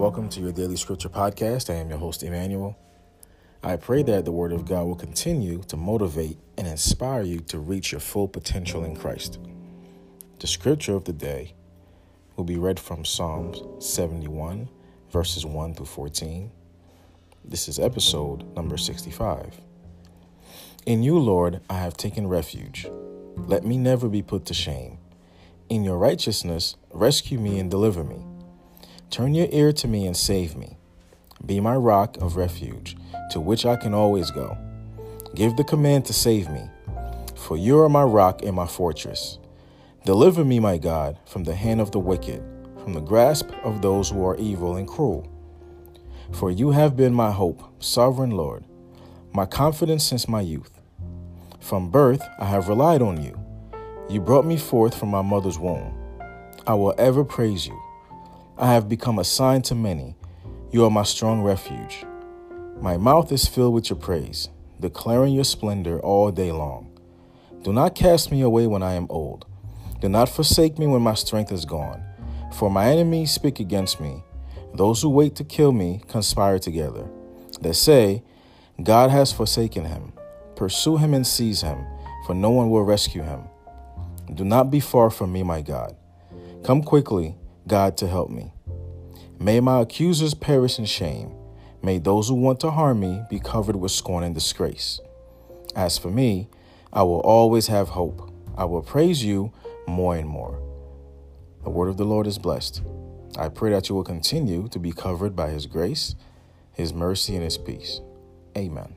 Welcome to your daily scripture podcast. I am your host, Emmanuel. I pray that the Word of God will continue to motivate and inspire you to reach your full potential in Christ. The scripture of the day will be read from Psalms 71, verses 1 through 14. This is episode number 65. In you, Lord, I have taken refuge. Let me never be put to shame. In your righteousness, rescue me and deliver me. Turn your ear to me and save me. Be my rock of refuge, to which I can always go. Give the command to save me, for you are my rock and my fortress. Deliver me, my God, from the hand of the wicked, from the grasp of those who are evil and cruel. For you have been my hope, sovereign Lord, my confidence since my youth. From birth I have relied on you. You brought me forth from my mother's womb. I will ever praise you. I have become a sign to many. You are my strong refuge. My mouth is filled with your praise, declaring your splendor all day long. Do not cast me away when I am old. Do not forsake me when my strength is gone. For my enemies speak against me. Those who wait to kill me conspire together. They say, God has forsaken him. Pursue him and seize him, for no one will rescue him. Do not be far from me, my God. Come quickly God to help me. May my accusers perish in shame. May those who want to harm me be covered with scorn and disgrace. As for me, I will always have hope. I will praise you more and more. The word of the Lord is blessed. I pray that you will continue to be covered by his grace, his mercy, and his peace. Amen.